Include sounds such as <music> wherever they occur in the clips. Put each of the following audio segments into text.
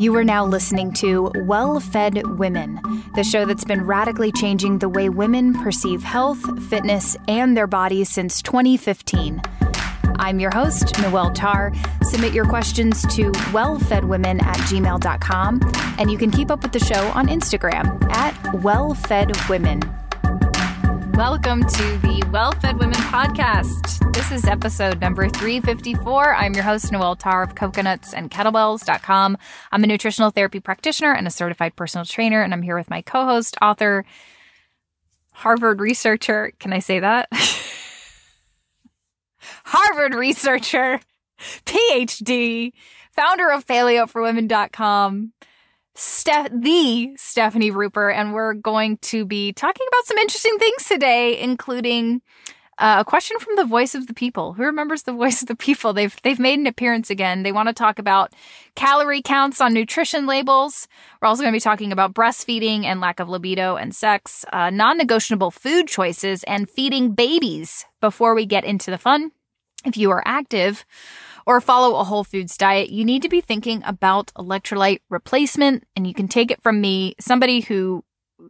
You are now listening to Well Fed Women, the show that's been radically changing the way women perceive health, fitness, and their bodies since 2015. I'm your host, Noelle Tarr. Submit your questions to wellfedwomen at gmail.com, and you can keep up with the show on Instagram at wellfedwomen. Welcome to the Well Fed Women podcast. This is episode number 354. I'm your host, Noelle Tarr of coconuts and kettlebells.com. I'm a nutritional therapy practitioner and a certified personal trainer, and I'm here with my co host, author, Harvard researcher. Can I say that? <laughs> Harvard researcher, PhD, founder of paleoforwomen.com, Ste- the Stefani Ruper, and we're going to be talking about some interesting things today, including uh, a question from the voice of the people. Who remembers the <laughs> voice of the people? They've they've made an appearance again. They want to talk about calorie counts on nutrition labels. We're also going to be talking about breastfeeding and lack of libido and sex, uh, non-negotiable food choices, and feeding babies. Before we get into the fun, if you are active or follow a whole foods diet, you need to be thinking about electrolyte replacement. And you can take it from me, somebody who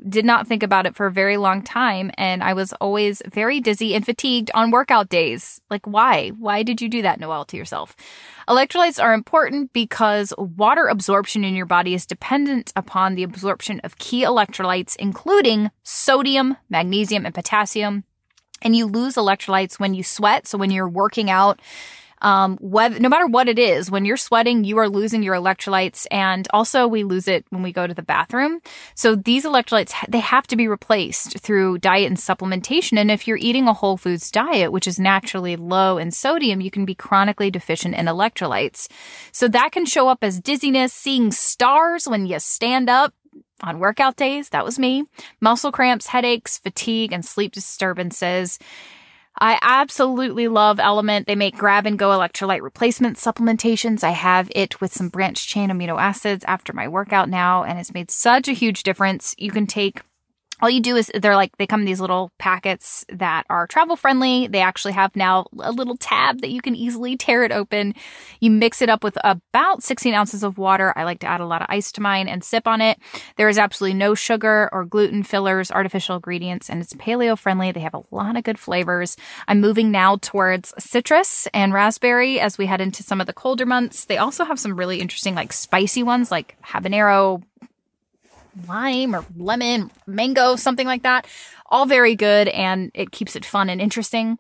did not think about it for a very long time. And I was always very dizzy and fatigued on workout days. Like, why? Why did you do that, Noelle, to yourself? Electrolytes are important because water absorption in your body is dependent upon the absorption of key electrolytes, including sodium, magnesium, and potassium. And you lose electrolytes when you sweat. So when you're working out, um, whether, no matter what it is, when you're sweating, you are losing your electrolytes. And also we lose it when we go to the bathroom. So these electrolytes, they have to be replaced through diet and supplementation. And if you're eating a whole foods diet, which is naturally low in sodium, you can be chronically deficient in electrolytes. So that can show up as dizziness, seeing stars when you stand up, on workout days. That was me. Muscle cramps, headaches, fatigue, and sleep disturbances. I absolutely love Element. They make grab and go electrolyte replacement supplementations. I have it with some branched chain amino acids after my workout now, and it's made such a huge difference. You can take all you do is they're like they come in these little packets that are travel friendly. They actually have now a little tab that you can easily tear it open. You mix it up with about 16 ounces of water. I like to add a lot of ice to mine and sip on it. There is absolutely no sugar or gluten fillers artificial ingredients and it's paleo friendly. They have a lot of good flavors. I'm moving now towards citrus and raspberry as we head into some of the colder months. They also have some really interesting like spicy ones like habanero lime or lemon, mango, something like that. All very good and it keeps it fun and interesting.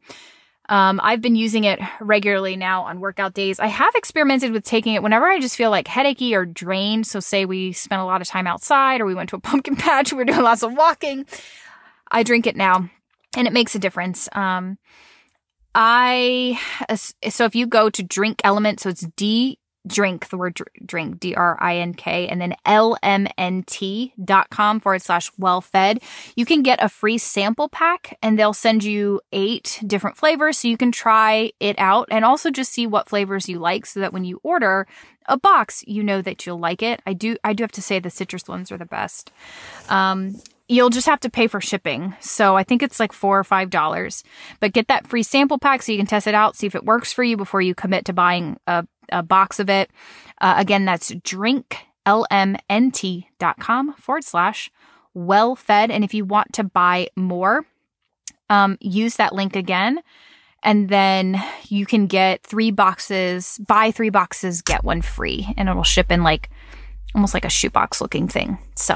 Um, I've been using it regularly now on workout days. I have experimented with taking it whenever I just feel like headachy or drained. So, say we spent a lot of time outside or we went to a <laughs> pumpkin patch, we we're doing lots of walking. I drink it now and it makes a difference. Um, I, so if you go to drink element, so it's D drink, the word drink, D R I N K, and then L M N T dot com forward slash well fed. You can get a free sample pack and they'll send you eight different flavors so you can try it out and also just see what flavors you like so that when you order a box, you know that you'll like it. I do, I do have to say the citrus ones are the best. Um, you'll just have to pay for shipping. So I think it's like four or five dollars. But get that free sample pack so you can test it out, see if it works for you before you commit to buying a a box of it. Uh, again, that's drinklmnt.com forward slash well fed. And if you want to buy more, um, use that link again. And then you can get three boxes, buy three boxes, get one free. And it'll ship in like almost like a shoebox looking thing. So,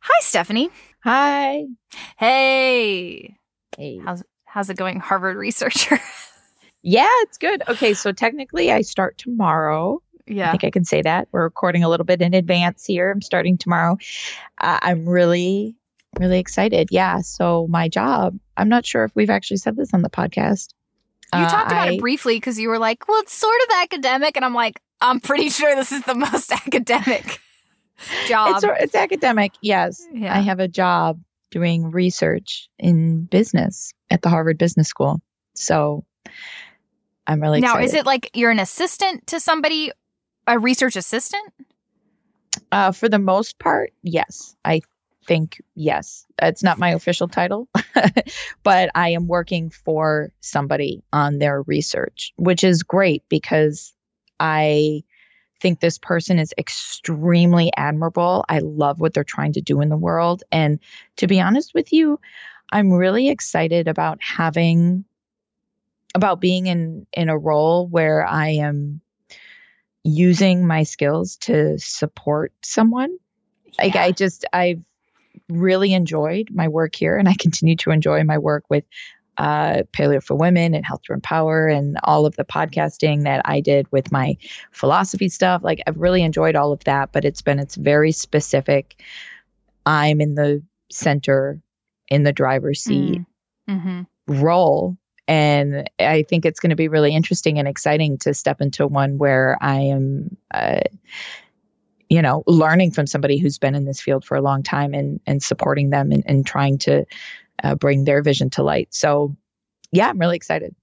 hi, Stefani. Hi. Hey. Hey. How's, how's it going, Harvard researcher? <laughs> Yeah, it's good. Okay, so technically I start tomorrow. Yeah. I think I can say that. We're recording a little bit in advance here. I'm starting tomorrow. Uh, I'm really, really excited. Yeah. So, my job, I'm not sure if we've actually said this on the podcast. You uh, talked about I, it briefly because you were like, well, it's sort of academic. And I'm like, I'm pretty sure this is the most <laughs> academic job. It's, it's academic. Yes. Yeah. I have a job doing research in business at the Harvard Business School. So, I'm really now. Excited. Is it like you're an assistant to somebody, a research assistant? Uh, for the most part, yes. I think yes. It's not my official title, <laughs> but I am working for somebody on their research, which is great because I think this person is extremely admirable. I love what they're trying to do in the world. And to be honest with you, I'm really excited about having about being in in a role where I am using my skills to support someone. Yeah. Like I just I've really enjoyed my work here and I continue to enjoy my work with uh, Paleo for Women and Health to Empower and all of the podcasting that I did with my philosophy stuff. Like I've really enjoyed all of that, but it's been it's very specific. I'm in the center, in the driver's seat mm. mm-hmm. role. And I think it's going to be really interesting and exciting to step into one where I am, uh, you know, learning from somebody who's been in this field for a long time and and supporting them and, and trying to uh, bring their vision to light. So, yeah, I'm really excited.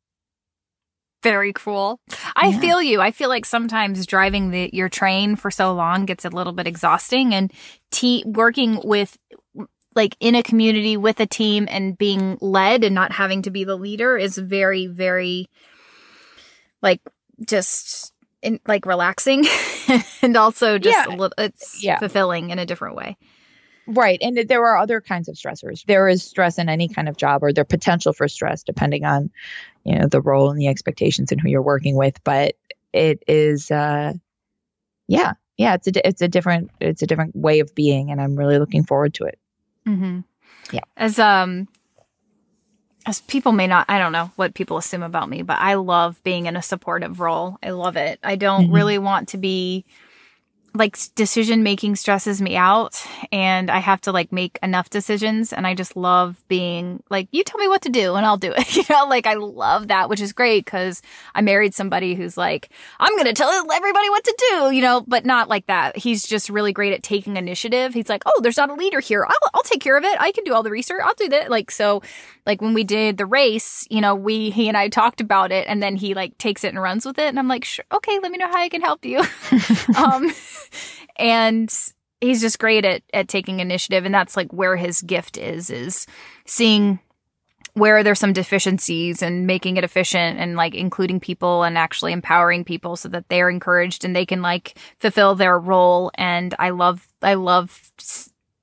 Very cool. I yeah. feel you. I feel like sometimes driving the your train for so long gets a little bit exhausting and te- working with like in a community with a team and being led and not having to be the leader is very very like just in, like relaxing <laughs> and also just yeah. a little it's yeah. fulfilling in a different way. Right. And there are other kinds of stressors. There is stress in any kind of job or the potential for stress depending on, you know, the role and the expectations and who you're working with. But it is uh yeah. Yeah, it's a it's a different it's a different way of being and I'm really looking forward to it. Mm-hmm. Yeah. As um as people may not I don't know what people assume about me, but I love being in a supportive role. I love it. I don't mm-hmm. really want to be like decision making stresses me out and I have to like make enough decisions and I just love being like you tell me what to do and I'll do it. <laughs> you know, like I love that, which is great cuz I married somebody who's like I'm going to tell everybody what to do, you know, but not like that. He's just really great at taking initiative. He's like, "Oh, there's not a leader here. I'll I'll take care of it. I can do all the research. I'll do that." Like so like when we did the race, you know, we he and I talked about it and then he like takes it and runs with it and I'm like, sure, "Okay, let me know how I can help you." <laughs> um <laughs> and he's just great at at taking initiative and that's like where his gift is is seeing where there's some deficiencies and making it efficient and like including people and actually empowering people so that they're encouraged and they can like fulfill their role and I love I love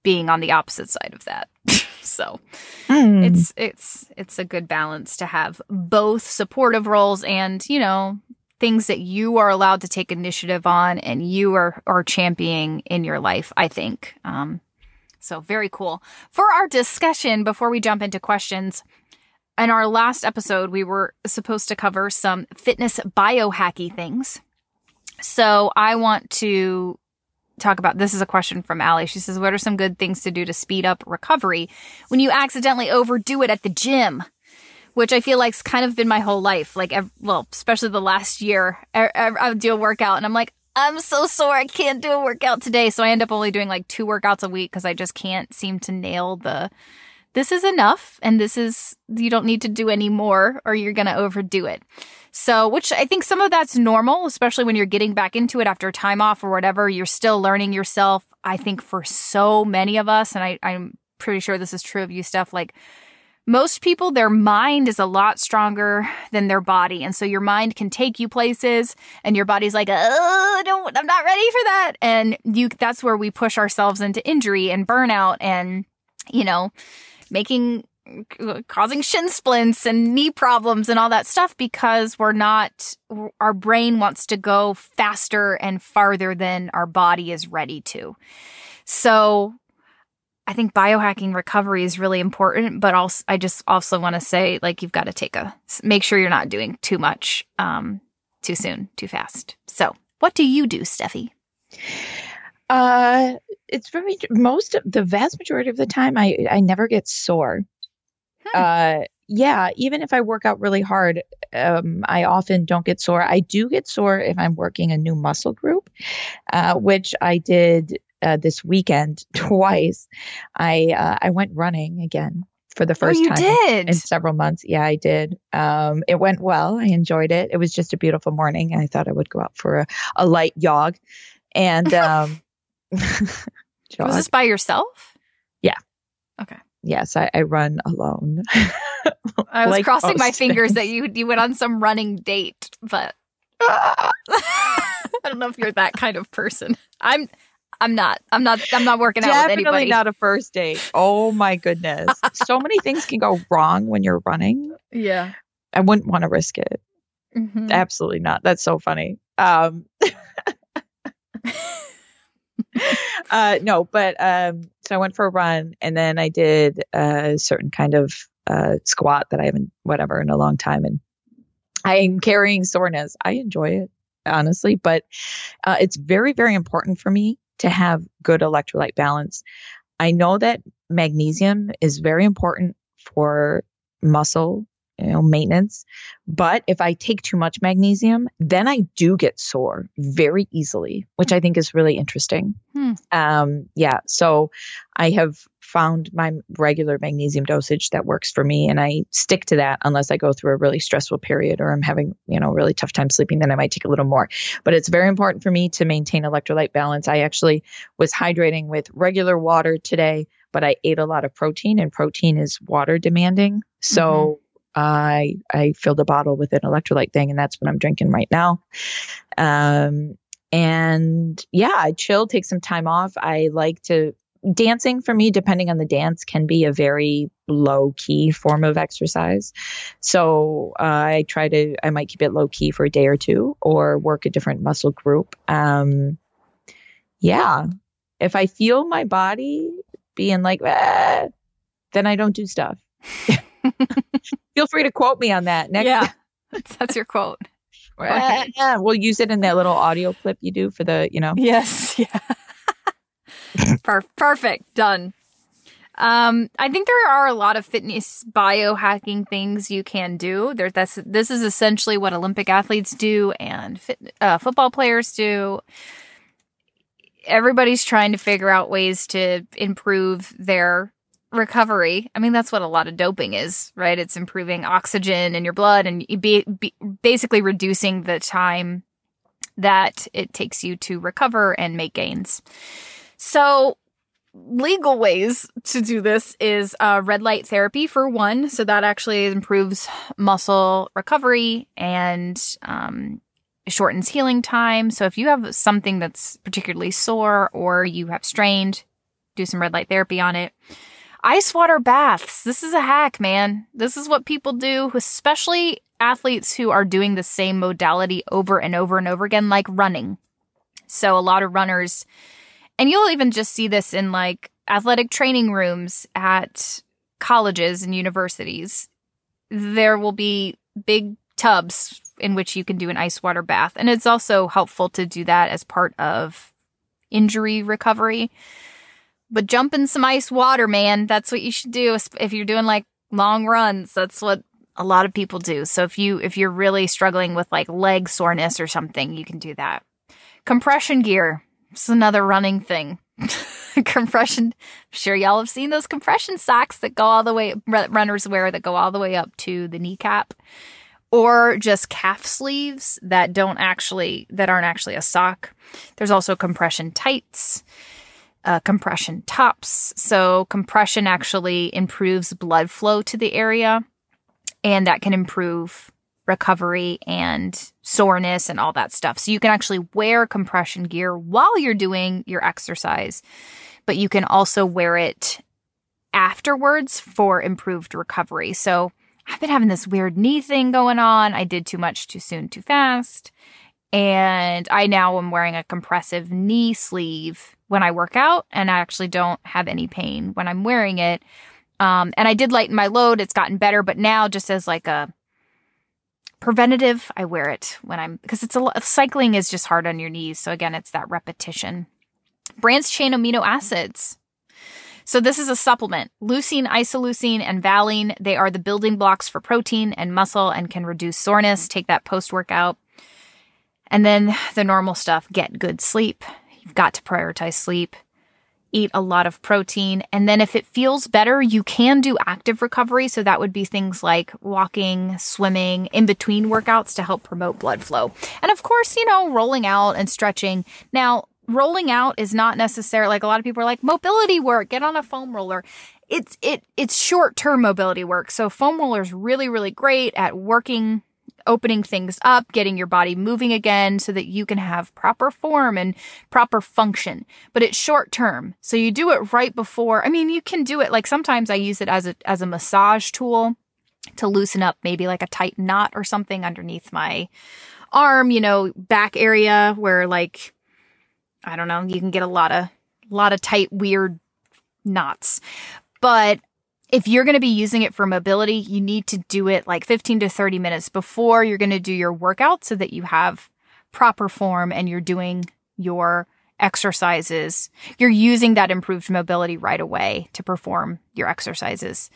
being on the opposite side of that. <laughs> so mm. it's it's it's a good balance to have both supportive roles and, you know, things that you are allowed to take initiative on and you are, are championing in your life, I think. Um, so very cool. For our discussion, before we jump into questions, in our last episode, we were supposed to cover some fitness biohacky things. So I want to talk about this is a question from Allie. She says, What are some good things to do to speed up recovery when you accidentally overdo it at the gym? Which I feel like's kind of been my whole life. Like, well, especially the last year, I, I, I do a workout and I'm like, I'm so sore. I can't do a workout today. So I end up only doing like two workouts a week because I just can't seem to nail the, this is enough and this is, you don't need to do any more or you're going to overdo it. So, which I think some of that's normal, especially when you're getting back into it after time off or whatever. You're still learning yourself. I think for so many of us, and I, I'm pretty sure this is true of you, Steph, like, most people, their mind is a lot stronger than their body. And so your mind can take you places and your body's like, oh, don't, I'm not ready for that. And you, that's where we push ourselves into injury and burnout and, you know, making, causing shin splints and knee problems and all that stuff because we're not, our brain wants to go faster and farther than our body is ready to. So I think biohacking recovery is really important, but also I just also want to say like you've got to take a make sure you're not doing too much um too soon, too fast. So, what do you do, Steffi? Uh it's very most of the vast majority of the time I I never get sore. Hmm. Uh yeah, even if I work out really hard, um, I often don't get sore. I do get sore if I'm working a new muscle group, uh, which I did uh, this weekend <laughs> twice. I uh, I went running again for the oh, first oh, time did. in several months. Yeah, I did. Um, it went well. I enjoyed it. It was just a beautiful morning. I thought I would go out for a, a light jog, and <laughs> um, jog. <laughs> was this by yourself? Yeah. Okay. Yes, I, I run alone. I was like crossing my fingers that you you went on some running date, but I don't know if you're that kind of person. I'm I'm not. I'm not. I'm not working out with anybody. Definitely not a first date. Oh my goodness. <laughs> so many things can go wrong when you're running. Yeah. I wouldn't want to risk it. Mm-hmm. Absolutely not. That's so funny. Um, <laughs> uh, no, but um, so I went for a run and then I did a certain kind of uh, squat that I haven't, whatever, in a long time. And I'm carrying soreness. I enjoy it, honestly, but uh, it's very, very important for me to have good electrolyte balance. I know that magnesium is very important for muscle you know, maintenance. But if I take too much magnesium, then I do get sore very easily, which I think is really interesting. Hmm. Um, yeah. So I have found my regular magnesium dosage that works for me and I stick to that unless I go through a really stressful period or I'm having, you know, really tough time sleeping, then I might take a little more. But it's very important for me to maintain electrolyte balance. I actually was hydrating with regular water today, but I ate a lot of protein and protein is water demanding. So mm-hmm I I filled a bottle with an electrolyte thing, and that's what I'm drinking right now. Um, and yeah, I chill, take some time off. I like to dancing for me, depending on the dance, can be a very low key form of exercise. So uh, I try to, I might keep it low key for a day or two, or work a different muscle group. Um, yeah, if I feel my body being like, ah, then I don't do stuff. <laughs> Feel free to quote me on that. Next. Yeah, <laughs> <laughs> that's, your quote. yeah, we'll use it in that little audio clip you do for the, you know. Yes, <laughs> yeah. per- perfect. Done. Um, I think there are a lot of fitness biohacking things you can do. There, that's this is essentially what Olympic athletes do and fit, uh, football players do. Everybody's trying to figure out ways to improve their recovery. I mean, that's what a lot of doping is, right? It's improving oxygen in your blood and be, be, basically reducing the time that it takes you to recover and make gains. So, legal ways to do this is uh, red light therapy for one. So, that actually improves muscle recovery and um, shortens healing time. So, if you have something that's particularly sore or you have strained, do some red light therapy on it. Ice water baths. This is a hack, man. This is what people do, especially athletes who are doing the same modality over and over and over again, like running. So a lot of runners, and you'll even just see this in like athletic training rooms at colleges and universities. There will be big tubs in which you can do an ice water bath. And it's also helpful to do that as part of injury recovery. But jump in some ice water, man. That's what you should do if you're doing like long runs. That's what a lot of people do. So if you if you're really struggling with like leg soreness or something, you can do that. Compression gear. It's another running thing. <laughs> compression. I'm sure y'all have seen those compression socks that go all the way runners wear that go all the way up to the kneecap or just calf sleeves that don't actually that aren't actually a sock. There's also compression tights uh, compression tops. So, compression actually improves blood flow to the area, and that can improve recovery and soreness and all that stuff. So, you can actually wear compression gear while you're doing your exercise, but you can also wear it afterwards for improved recovery. So, I've been having this weird knee thing going on. I did too much too soon, too fast. And I now am wearing a compressive knee sleeve when I work out, and I actually don't have any pain when I'm wearing it. Um, and I did lighten my load. It's gotten better, but now just as like a preventative, I wear it when I'm because it's a cycling is just hard on your knees. So again, it's that repetition. Branched chain amino acids. So this is a supplement. Leucine, isoleucine, and valine, they are the building blocks for protein and muscle and can reduce soreness. Take that post workout. And then the normal stuff get good sleep. Got to prioritize sleep, eat a lot of protein. And then if it feels better, you can do active recovery. So that would be things like walking, swimming, in between workouts to help promote blood flow. And of course, you know, rolling out and stretching. Now, rolling out is not necessarily like a lot of people are like mobility work, get on a foam roller it's it it's short term mobility work. So foam roller is really really great at working opening things up, getting your body moving again so that you can have proper form and proper function. But it's short term. So you do it right before. I mean, you can do it like sometimes I use it as a as a massage tool to loosen up maybe like a tight knot or something underneath my arm, you know, back area where like I don't know, you can get a lot of a lot of tight weird knots. But if you're going to be using it for mobility, you need to do it like 15 to 30 minutes before you're going to do your workout so that you have proper form and you're doing your exercises. You're using that improved mobility right away to perform your exercises.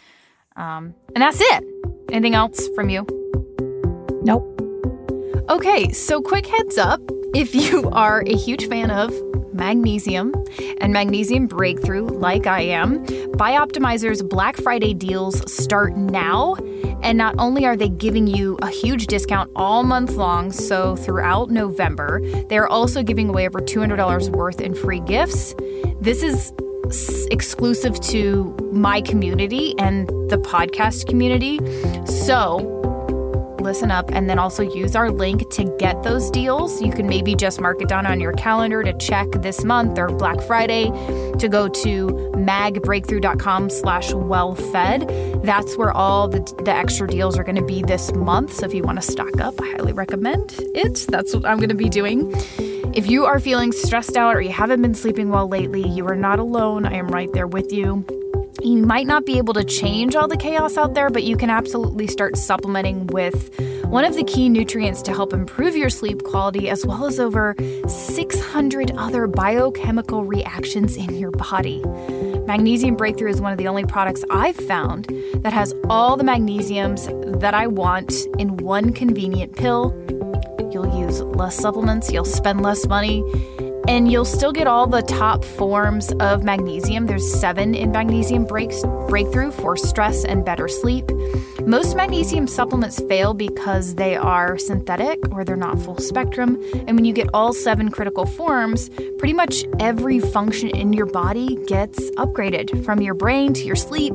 Um, and that's it. Anything else from you? Nope. Okay, so quick heads up if you are a huge fan of magnesium and magnesium breakthrough, like I am, Bioptimizer's Black Friday deals start now. And not only are they giving you a huge discount all month long, so throughout November, they're also giving away over $200 worth in free gifts. This is exclusive to my community and the podcast community. So, listen up and then also use our link to get those deals. You can maybe just mark it down on your calendar to check this month or Black Friday to go to magbreakthrough.com slash wellfed. That's where all the, the extra deals are going to be this month. So if you want to stock up, I highly recommend it. That's what I'm going to be doing. If you are feeling stressed out or you haven't been sleeping well lately, you are not alone. I am right there with you. You might not be able to change all the chaos out there, but you can absolutely start supplementing with one of the key nutrients to help improve your sleep quality, as well as over 600 other biochemical reactions in your body. Magnesium Breakthrough is one of the only products I've found that has all the magnesiums that I want in one convenient pill. You'll use less supplements, you'll spend less money, and you'll still get all the top forms of magnesium. There's seven in magnesium breaks, breakthrough for stress and better sleep. Most magnesium supplements fail because they are synthetic or they're not full spectrum. And when you get all seven critical forms, pretty much every function in your body gets upgraded from your brain to your sleep,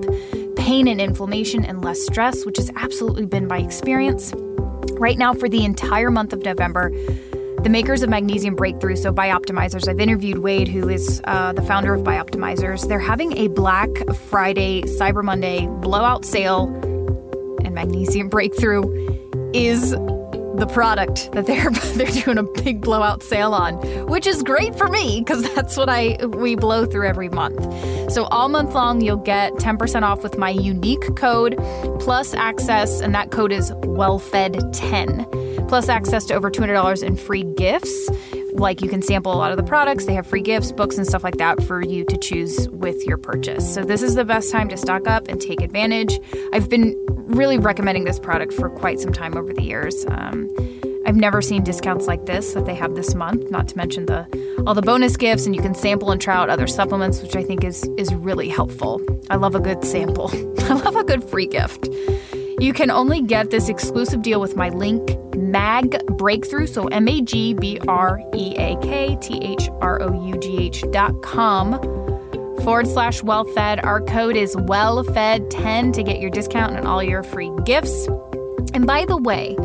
pain and inflammation, and less stress, which has absolutely been my experience. Right now, for the entire month of November, the makers of Magnesium Breakthrough, so Bioptimizers, I've interviewed Wade, who is uh, the founder of Bioptimizers. They're having a Black Friday, Cyber Monday blowout sale, and Magnesium Breakthrough is the product that they're <laughs> they're doing a big blowout sale on, which is great for me because that's what I we blow through every month. So all month long you'll get 10% off with my unique code plus access and that code is wellfed10 plus access to over $200 in free gifts. Like you can sample a lot of the products, they have free gifts, books, and stuff like that for you to choose with your purchase. So, this is the best time to stock up and take advantage. I've been really recommending this product for quite some time over the years. Um, I've never seen discounts like this that they have this month, not to mention the all the bonus gifts and you can sample and try out other supplements, which I think is is really helpful. I love a good sample. <laughs> I love a good free gift. You can only get this exclusive deal with my link, MAG Breakthrough, so M A G B R E A K T H R O U G H dot com forward slash wellfed. Our code is wellfed10 to get your discount and all your free gifts. And by the way,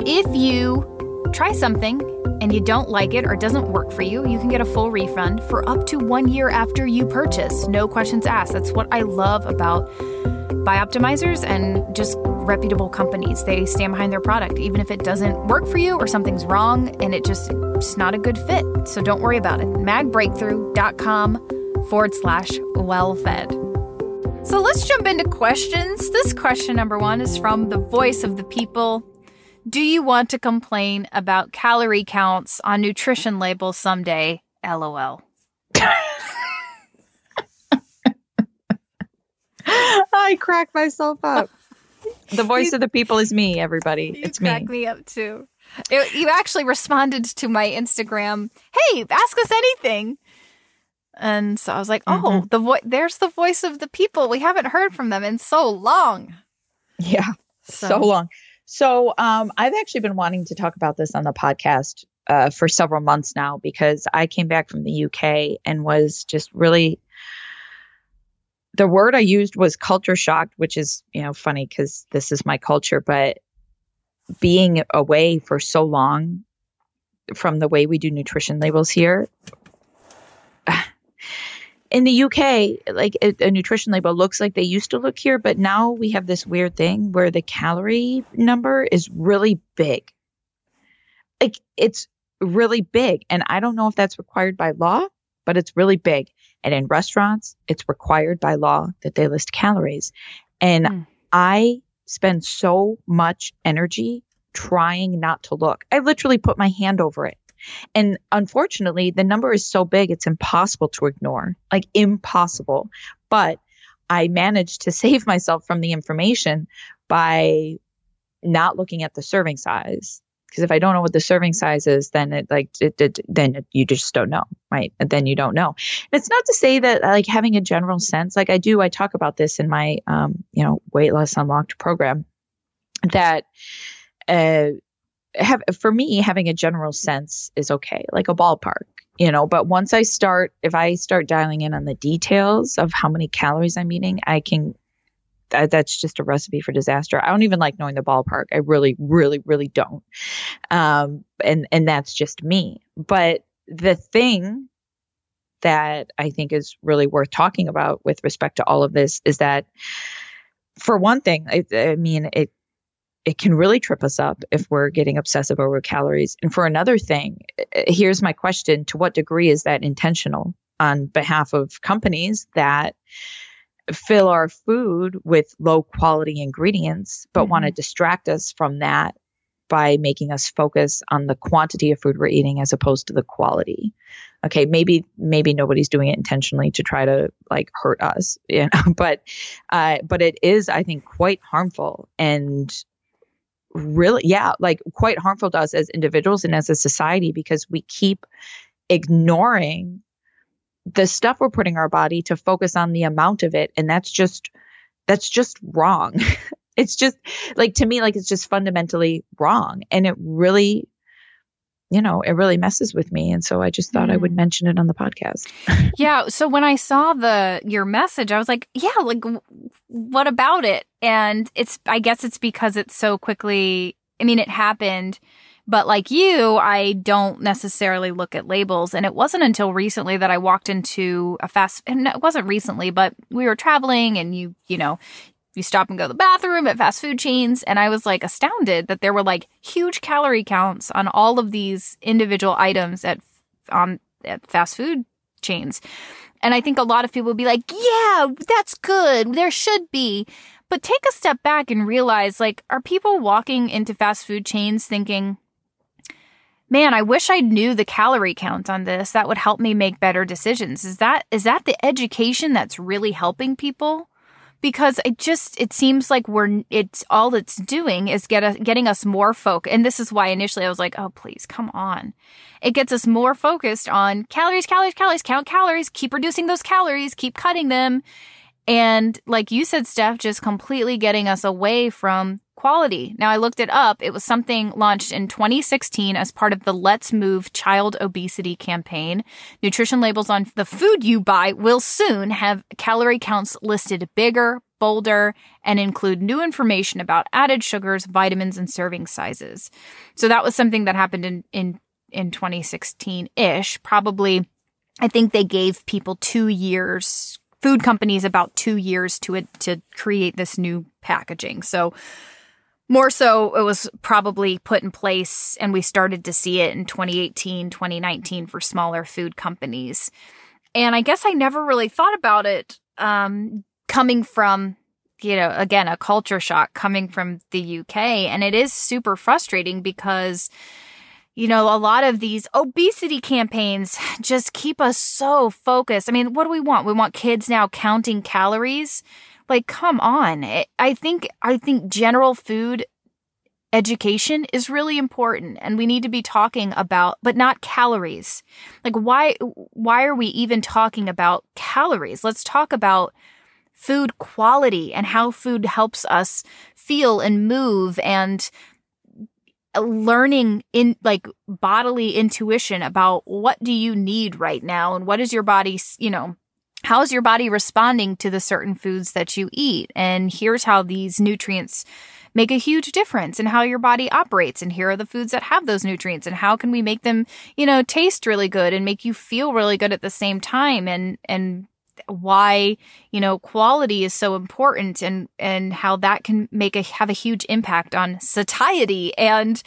if you try something and you don't like it or doesn't work for you, you can get a full refund for up to one year after you purchase. No questions asked. That's what I love about Bioptimizers and just reputable companies. They stand behind their product, even if it doesn't work for you or something's wrong and it just it's not a good fit. So don't worry about it. Magbreakthrough.com forward slash well fed. So let's jump into questions. This question number one is from the voice of the people. Do you want to complain about calorie counts on nutrition labels someday? LOL. <laughs> I crack myself up. The voice you, of the people is me, everybody. it's me. Crack me up too. It, you actually responded to my Instagram, "Hey, ask us anything." And so I was like, "Oh, mm-hmm. the voice there's the voice of the people. We haven't heard from them in so long." Yeah. So, so long. So, um, I've actually been wanting to talk about this on the podcast uh, for several months now because I came back from the UK and was just really the word I used was culture shocked, which is, you know, funny because this is my culture, but being away for so long from the way we do nutrition labels here. In the UK, like a, a, nutrition label looks like they used to look here, but now we have this weird thing where the calorie number is really big. Like it's really big. And I don't know if that's required by law, but it's really big. And in restaurants, it's required by law that they list calories. And mm. I spend so much energy trying not to look. I literally put my hand over it. And unfortunately, the number is so big, it's impossible to ignore, like impossible. But I managed to <laughs> save myself from the information by not looking at the serving size. Because if I don't know what the serving size is, then it like it, it, then you just don't know, right? And then you don't know. And it's not to say that like having a general sense, like I do, I talk about this in my um, you know weight loss unlocked program, that uh, have for me having a general sense is okay, like a ballpark, you know. But once I start, if I start dialing in on the details of how many calories I'm eating, I can. That, that's just a recipe for disaster. I don't even like knowing the ballpark. I really, really, really don't. Um, and and that's just me. But the thing that I think is really worth talking about with respect to all of this is that, for one thing, I, I mean, it it can really trip us up if we're getting obsessive over calories. And for another thing, here's my question to what degree is that intentional on behalf of companies that fill our food with low quality ingredients, but mm-hmm. want to distract us from that by making us focus on the quantity of food we're eating as opposed to the quality. Okay, maybe maybe nobody's doing it intentionally to try to like hurt us, you know, <laughs> but uh, but it is I think quite harmful and really, yeah, like quite harmful to us as individuals and as a society because we keep ignoring the stuff we're putting our body to focus on the amount of it. And that's just, that's just wrong. <laughs> it's just like, to me, like it's just fundamentally wrong. And it really you know, it really messes with me. And so I just thought mm. I would mm. mention it on the podcast. <laughs> yeah. So when I saw the, your message, I was like, yeah, like, what about it? And it's, I guess it's because it's so quickly, I mean, it happened. But like you, I don't necessarily look at labels. And it wasn't until recently that I walked into a fast, and it wasn't recently, but we were traveling and you, you know, you stop and go to the bathroom at fast food chains. And I was like astounded that there were like huge calorie counts on all of these individual items at, on, at fast food chains. And I think a lot of people would be like, yeah, that's good. There should be. But take a step back and realize like, are people walking into fast food chains thinking, man, I wish I knew the calorie count on this. That would help me make better decisions. Is that, is that the education that's really helping people? Because it just it seems like we're it's all it's doing is get us getting us more focused and this is why initially I was like oh please come on. It gets us more focused on calories calories calories count calories keep reducing those calories keep cutting them and like you said Steph just completely getting us away from quality. Now I looked it up. It was something launched in 2016 as part of the Let's Move child obesity campaign. Nutrition labels on the food you buy will soon have calorie counts listed bigger, bolder, and include new information about added sugars, vitamins, and serving sizes. So that was something that happened in, in, in 2016-ish. Probably, I think they gave people two years food companies about two years to it to create this new packaging. So more so, it was probably put in place, and we started to see it in 2018, 2019 for smaller food companies. And I guess I never really thought about it um, coming from, you know, again, a culture shock coming from the UK. And it is super frustrating because, you know, a lot of these obesity campaigns just keep us so focused. I mean, what do we want? We want kids now counting calories like, come on. I think, I think general food education is really important and we need to be talking about, but not calories. Like, why, why are we even talking about calories? Let's talk about food quality and how food helps us feel and move and learning in like bodily intuition about what do you need right now and what is your body, you know, how's your body responding to the certain foods that you eat? And here's how these nutrients make a huge difference in how your body operates. And here are the foods that have those nutrients and how can we make them, you know, taste really good and make you feel really good at the same time and, and why you know quality is so important and and how that can make a have a huge impact on satiety and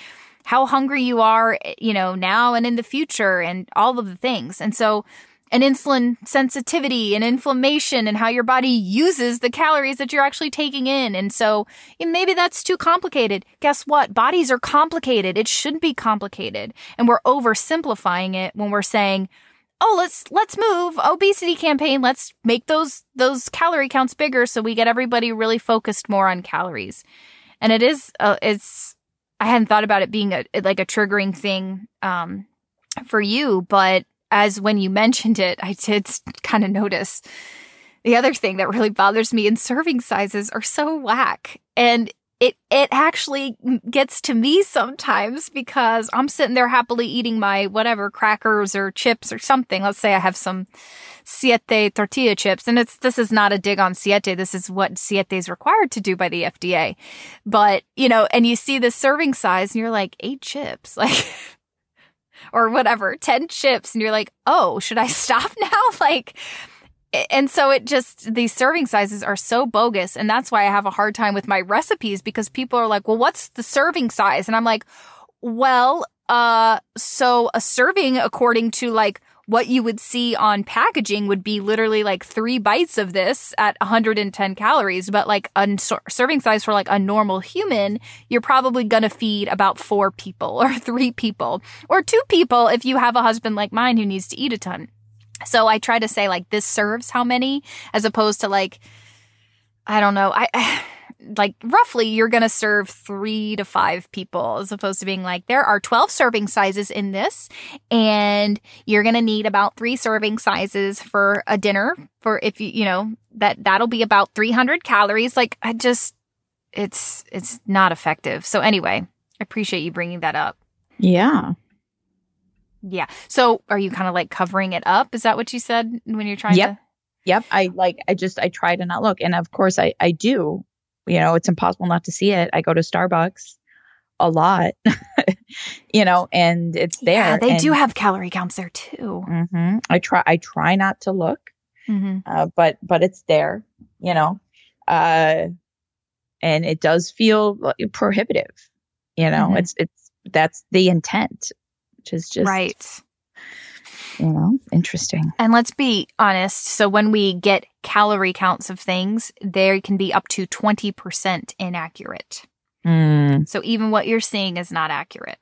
how hungry you are you know now and in the future and all of the things and so and insulin sensitivity and inflammation and how your body uses the calories that you're actually taking in. And so maybe that's too complicated. Guess what? Bodies are complicated. It shouldn't be complicated. And we're oversimplifying it when we're saying, oh, let's, let's move obesity campaign. Let's make those, those calorie counts bigger so we get everybody really focused more on calories. And it is, uh, it's, I hadn't thought about it being a, like a triggering thing, um, for you, but as when you mentioned it, I did kind of notice the other thing that really bothers me in serving sizes are so whack. And it it actually gets to me sometimes because I'm sitting there happily eating my whatever crackers or chips or something. Let's say I have some Siete tortilla chips, and it's this is not a dig on Siete. This is what Siete is required to do by the FDA. But you know, and you see the serving size, and you're like eight chips, <laughs> like or whatever, 10 chips. And you're like, oh, should I <laughs> stop now? <laughs> like, and so it just, these serving sizes are so bogus. And that's why I have a hard time with my recipes because people are like, well, what's the serving size? And I'm like, well, uh, so a serving according to like what you would see on packaging would be literally like three bites of this at 110 calories. But like a serving size for like a normal human, you're probably going to feed about four people <laughs> or three people or two people if you have a husband like mine who needs to eat a ton. So I try to say like this serves how many as opposed to like, I don't know. I, <sighs> like roughly you're going to serve three to five people as opposed to being like, there are 12 serving sizes in this and you're going to need about three serving sizes for a dinner for if you, you know, that that'll be about 300 calories. Like I just, it's, it's not effective. So anyway, I appreciate you bringing that up. Yeah. Yeah. So are you kind of like covering it up? Is that what you said when you're trying yep. to? Yep. I like, I just, I try to not look. And of course I, I do you know, it's impossible not to see it. I go to Starbucks a lot, <laughs> you know, and it's there. Yeah, they and, do have calorie counts there too. Mm-hmm. I try, I try not to look, mm-hmm. uh, but, but it's there, you know, uh, and it does feel prohibitive, you know, mm-hmm. it's, it's, that's the intent, which is just right you know, interesting. And let's be honest. So when we get calorie counts of things, they can be up to 20% inaccurate. Mm. So even what you're seeing is not accurate.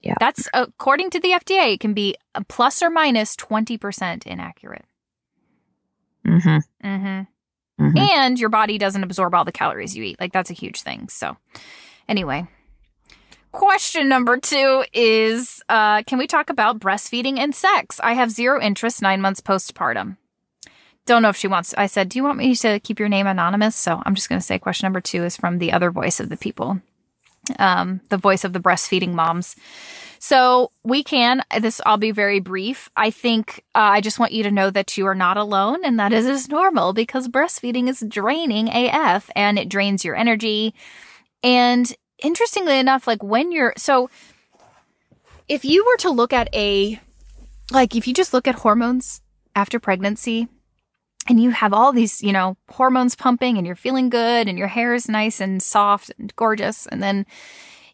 Yeah. That's according to the FDA, it can be a plus or minus 20% inaccurate. Mm-hmm. Mm-hmm. Mm-hmm. And your body doesn't absorb all the calories you eat. Like that's a huge thing. So anyway, Question number two is uh, Can we talk about breastfeeding and sex? I have zero interest nine months postpartum. Don't know if she wants. I said, Do you want me to keep your name anonymous? So I'm just going to say question number two is from the other voice of the people, um, the voice of the breastfeeding moms. So we can, this, I'll be very brief. I think uh, I just want you to know that you are not alone and that is is normal because breastfeeding is draining AF and it drains your energy. And interestingly enough, like when you're so if you were to look at a like if you just look at hormones after pregnancy and you have all these, you know, hormones pumping and you're feeling good and your hair is nice and soft and gorgeous and then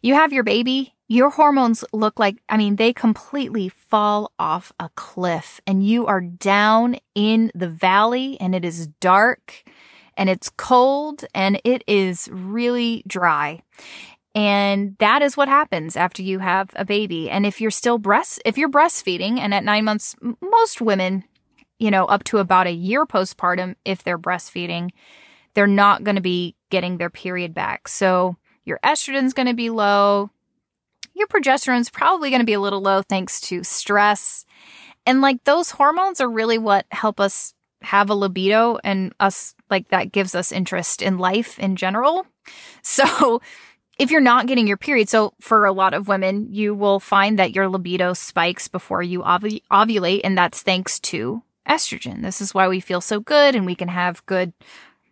you have your baby, your hormones look like I mean they completely fall off a cliff and you are down in the valley and it is dark and it's cold and it is really dry. And that is what happens after you have a baby. And if you're still breast, if you're breastfeeding and at nine months, most women, you know, up to about a year postpartum, if they're breastfeeding, they're not going to be getting their period back. So your estrogen's going to be low. Your progesterone's probably going to be a little low thanks to stress. And like those hormones are really what help us have a libido and us like that gives us interest in life in general. <laughs> So if you're not getting your period, so for a lot of women, you will find that your libido spikes before you ovulate, and that's thanks to estrogen. This is why we feel so good and we can have good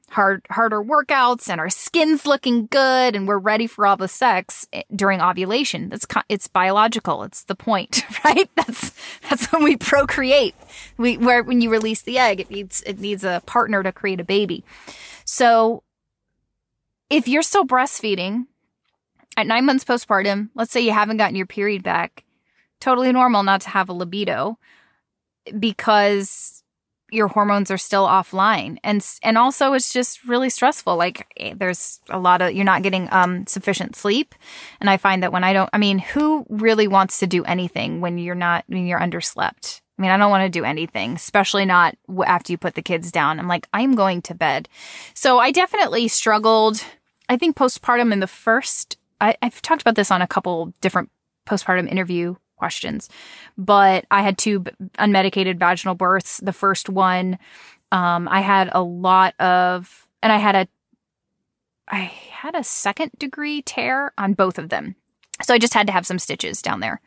hard harder workouts and our skin's looking good and we're ready for all the sex eh, during ovulation. That's it's biological. It's the point <laughs> right? That's that's when we procreate. We where when you release the egg it needs it needs a partner to create a baby. So if you're still breastfeeding at 9 months postpartum let's say you haven't gotten your period back totally normal not to have a libido because your hormones are still offline. And and also it's just really stressful. Like eh, there's a lot of you're not getting um sufficient sleep. And i find that when i don't i mean who really wants to do anything when you're not when you're underslept? I mean i don't want to do anything especially not after you put the kids down. I'm like i'm going to bed. So i definitely struggled i think postpartum in the first I, i've talked about this on a couple different postpartum interview questions. But I had two unmedicated vaginal births. The first one, um, I had a lot of, and I had a, I had a second degree tear on both of them. So I just had to have some stitches down there.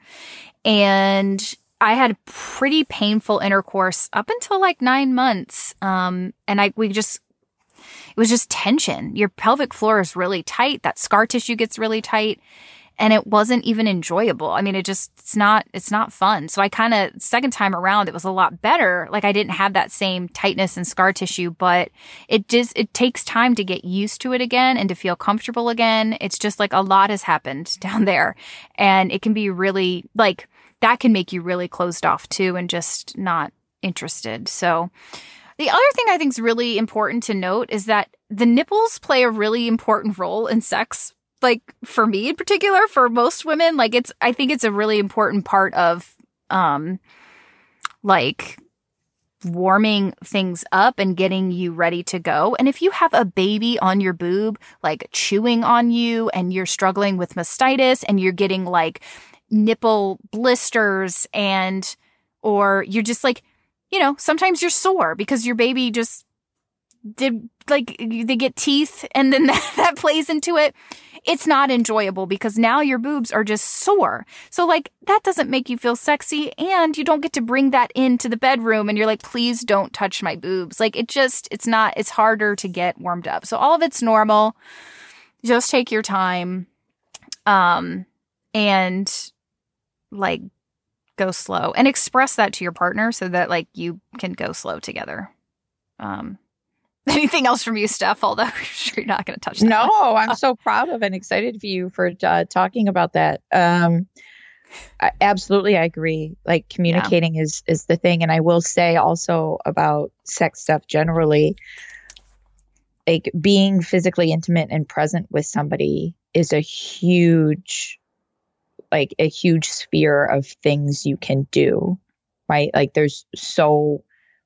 And I had pretty painful intercourse up until like nine months. Um, and I, we just, it was just tension. Your pelvic floor is really tight. That scar tissue gets really tight and it wasn't even enjoyable. I mean, it just, it's not, it's not fun. So I kind of, second time around, it was a lot better. Like I didn't have that same tightness and scar tissue, but it just, it takes time to get used to it again and to feel comfortable again. It's just like a lot has happened <laughs> down there and it can be really like, that can make you really closed off too and just not interested. So, the other thing I think is really important to note is that the nipples play a really important role in sex like for me in particular, for most women, like it's I think it's a really important part of um like warming things up and getting you ready to go. And if you have a baby on your boob, like chewing on you and you're struggling with mastitis and you're getting like nipple blisters and or you're just like, you know, sometimes you're sore because your baby just did like they get teeth and then <laughs> that, that plays into it it's not enjoyable because now your boobs are just sore. So like that doesn't make you feel sexy and you don't get to bring that into the bedroom and you're like, please don't touch my boobs. Like it just, it's not, it's harder to get warmed up. So all of it's normal. Just take your time. Um, and like go slow and express that to your partner so that like you can go slow together. Um, <laughs> Anything else from you, Steph? Although <laughs> I'm sure you're not going to touch that. No, I'm <laughs> so proud of and excited for you for uh, talking about that. Um, I, absolutely, I agree. Like communicating yeah. is is the thing, and I will say also about sex stuff generally. Like being physically intimate and present with somebody is a huge, like a huge sphere of things you can do, right? Like there's so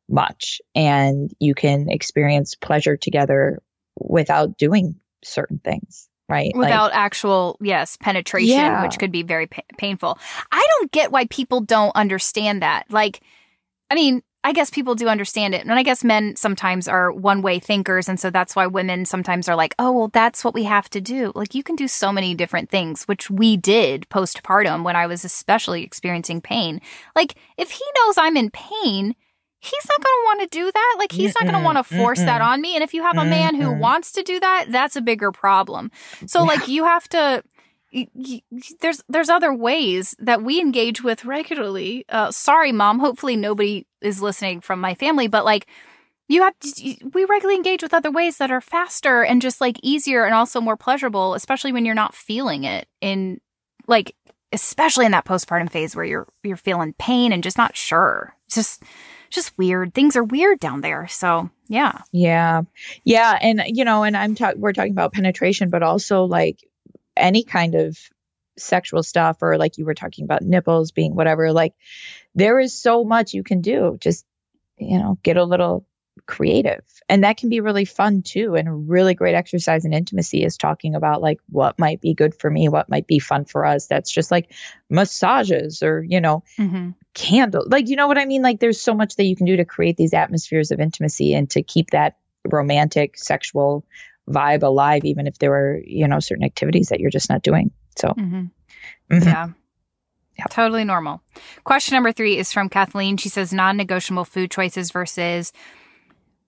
much and you can experience pleasure together without doing certain things right without like, actual yes penetration yeah. which could be very pa- painful i don't get why people don't understand that like i mean i guess people do understand it and i guess men sometimes are one way thinkers and so that's why women sometimes are like oh well that's what we have to do like you can do so many different things which we did postpartum when i was especially experiencing pain like if he knows i'm in pain he's not going to want to do that. Like he's not going to want to force that on me. And if you have a man who wants to do that, that's a bigger problem. So like you have to there's there's other ways that we engage with regularly. Uh, sorry, mom. Hopefully nobody is listening from my family, but like you have to, we regularly engage with other ways that are faster and just like easier and also more pleasurable, especially when you're not feeling it in like especially in that postpartum phase where you're you're feeling pain and just not sure. It's just just weird. Things are weird down there. So yeah. Yeah. Yeah. And, you know, and I'm talking, we're talking about penetration, but also like any kind of sexual stuff or like you were talking about nipples being whatever, like there is so much you can do. Just, you know, get a little creative. And that can be really fun too. And a really great exercise in intimacy is talking about like what might be good for me, what might be fun for us. That's just like massages or, you know, mm-hmm. candle. Like, you know what I mean? Like there's so much that you can do to create these atmospheres of intimacy and to keep that romantic sexual vibe alive, even if there were, you know, certain activities that you're just not doing. So, mm-hmm. Mm-hmm. yeah. Yep. Totally normal. Question number three is from Kathleen. She says non negotiable food choices versus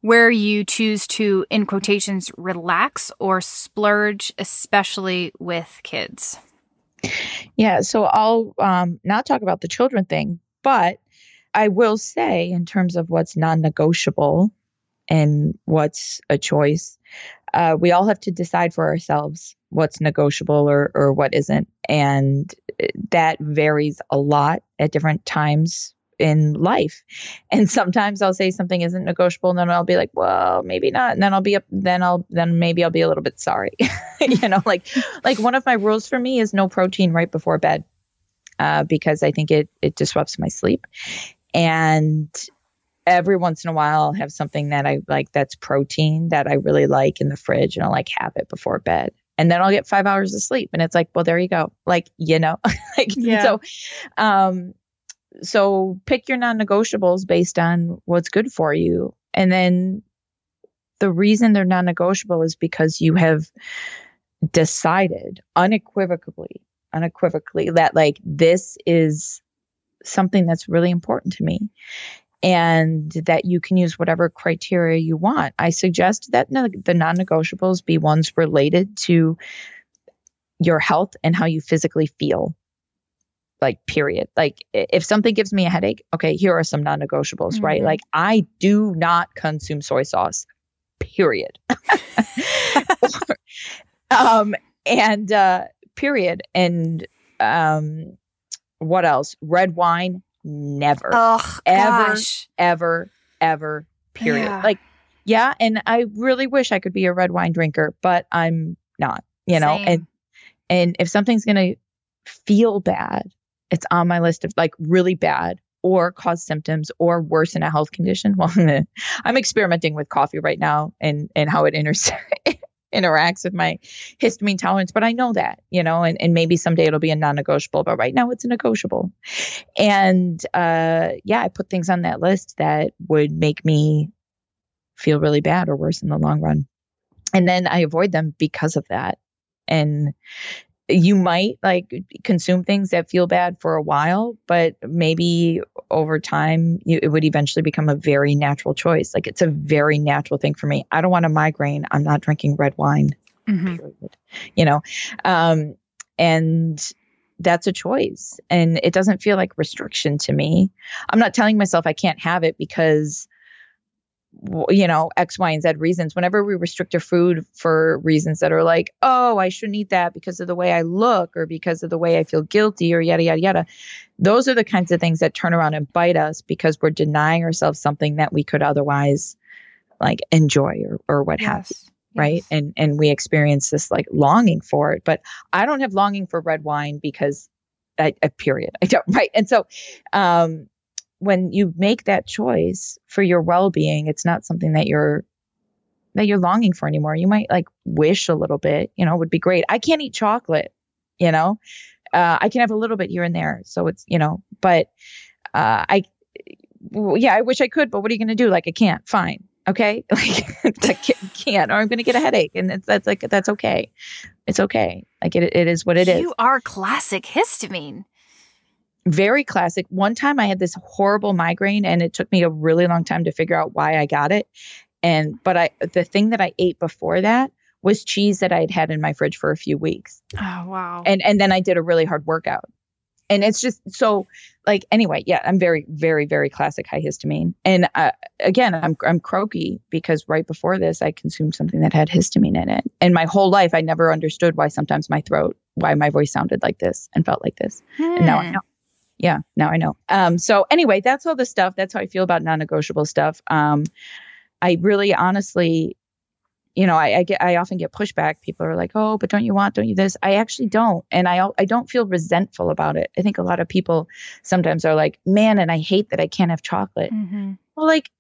where you choose to, in quotations, relax or splurge, especially with kids. Yeah, so I'll um, not talk about the children thing, but I will say, in terms of what's non negotiable and what's a choice, uh, we all have to decide for ourselves what's negotiable or, or what isn't. And that varies a lot at different times in life. <laughs> And sometimes I'll say something isn't negotiable and then I'll be like, well, maybe not. And then I'll be up, then I'll, then maybe I'll be a little bit sorry. <laughs> you know, like, <laughs> like one of my rules for me is no protein right before bed. Uh, because I think it, it disrupts my sleep. And every once in a while I'll have something that I like that's protein that I really like in the fridge and I'll like have it before bed. And then I'll get five hours of sleep. And it's like, well, there you go. Like, you know, <laughs> like, yeah. so, um, so pick your non-negotiables based on what's good for you and then the reason they're non-negotiable is because you have decided unequivocally unequivocally that like this is something that's really important to me and that you can use whatever criteria you want. I suggest that the non negotiables be ones related to your health and how you physically feel. Like period. Like if something gives me a headache okay here are some non-negotiables mm-hmm. right like i do not consume soy sauce period. <laughs> Um and uh period. And um what else? Red wine never oh, ever gosh. ever ever period yeah. like yeah and i really wish i could be a red wine drinker but i'm not you know Same. and and if something's gonna feel bad it's on my list of like really bad or cause symptoms or worsen a health condition. <laughs> Well, I'm experimenting with coffee right now and, and how it inter- <laughs> interacts with my histamine tolerance, but I know that, you know, and, and maybe someday it'll be a non negotiable, but right now it's a negotiable. And uh, yeah, I put things on that list that would make me feel really bad or worse in the long run. And then I avoid them because of that. And you might like consume things that feel bad for a while, but maybe over time you, it would eventually become a very natural choice. Like it's a very natural thing for me. I don't want a migraine. I'm not drinking red wine. Mm-hmm. You know, um, and that's a choice, and it doesn't feel like restriction to me. I'm not telling myself I can't have it because you know, X, Y, and Z reasons. Whenever we restrict our food for reasons that are like, oh, I shouldn't eat that because of the way I look or because of the way I feel guilty or yada, yada, yada, those are the kinds of things that turn around and bite us because we're denying ourselves something that we could otherwise like enjoy or, or what yes. have you. Right. Yes. And and we experience this like longing for it. But I don't have longing for red wine because I, I period. I don't <laughs> right. And so um when you make that choice for your well-being it's not something that you're that you're longing for anymore. You might like wish a little bit you know would be great. I can't eat chocolate you know? Uh, i can have a little bit here and there so it's you know but uh, i yeah i wish i could but what are you going to do? Like i can't. Fine. Okay? <laughs> Like i can't or i'm going to get a headache and it's that's like that's okay. It's okay. Like it, it is what it you is. you are classic histamine very classic. One time I had this horrible migraine and it took me a really long time to figure out why I got it. And, but I, the thing that I ate before that was cheese that I had had in my fridge for a few weeks. Oh, wow. And, and then I did a really hard workout. And it's just so like, anyway, yeah, I'm very, very, very classic high histamine. And uh, again, I'm, I'm croaky because right before this, I consumed something that had histamine in it. And my whole life, I never understood why sometimes my throat, why my voice sounded like this and felt like this. Hmm. And now I hmm. know yeah, now I know. Um, so anyway, that's all the stuff. That's how I feel about non-negotiable stuff. Um, I really, honestly, you know, I, I, get, I often get pushback. People are like, "Oh, but don't you want? Don't you this?" I actually don't, and I, I don't feel resentful about it. I think a lot of people sometimes are like, "Man, and I hate that I can't have chocolate." Mm-hmm. Well, like,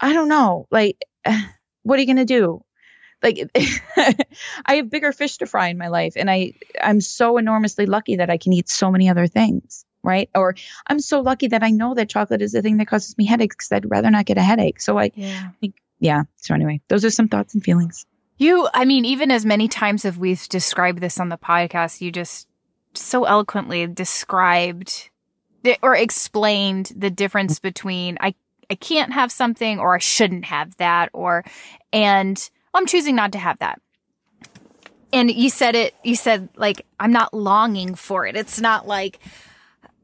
I don't know. Like, <sighs> what are you gonna do? Like <laughs> I have bigger fish to fry in my life and I I'm so enormously lucky that I can eat so many other things, right? Or I'm so lucky that I know that chocolate is the thing that causes me headaches cuz I'd rather not get a headache. So I yeah. think yeah, so anyway, those are some thoughts and feelings. You I mean even as many times as we've described this on the podcast, you just so eloquently described or explained the difference between I I can't have something or I shouldn't have that or, and I'm choosing not to have that. And you said it, you said like, I'm not longing for it. It's not like,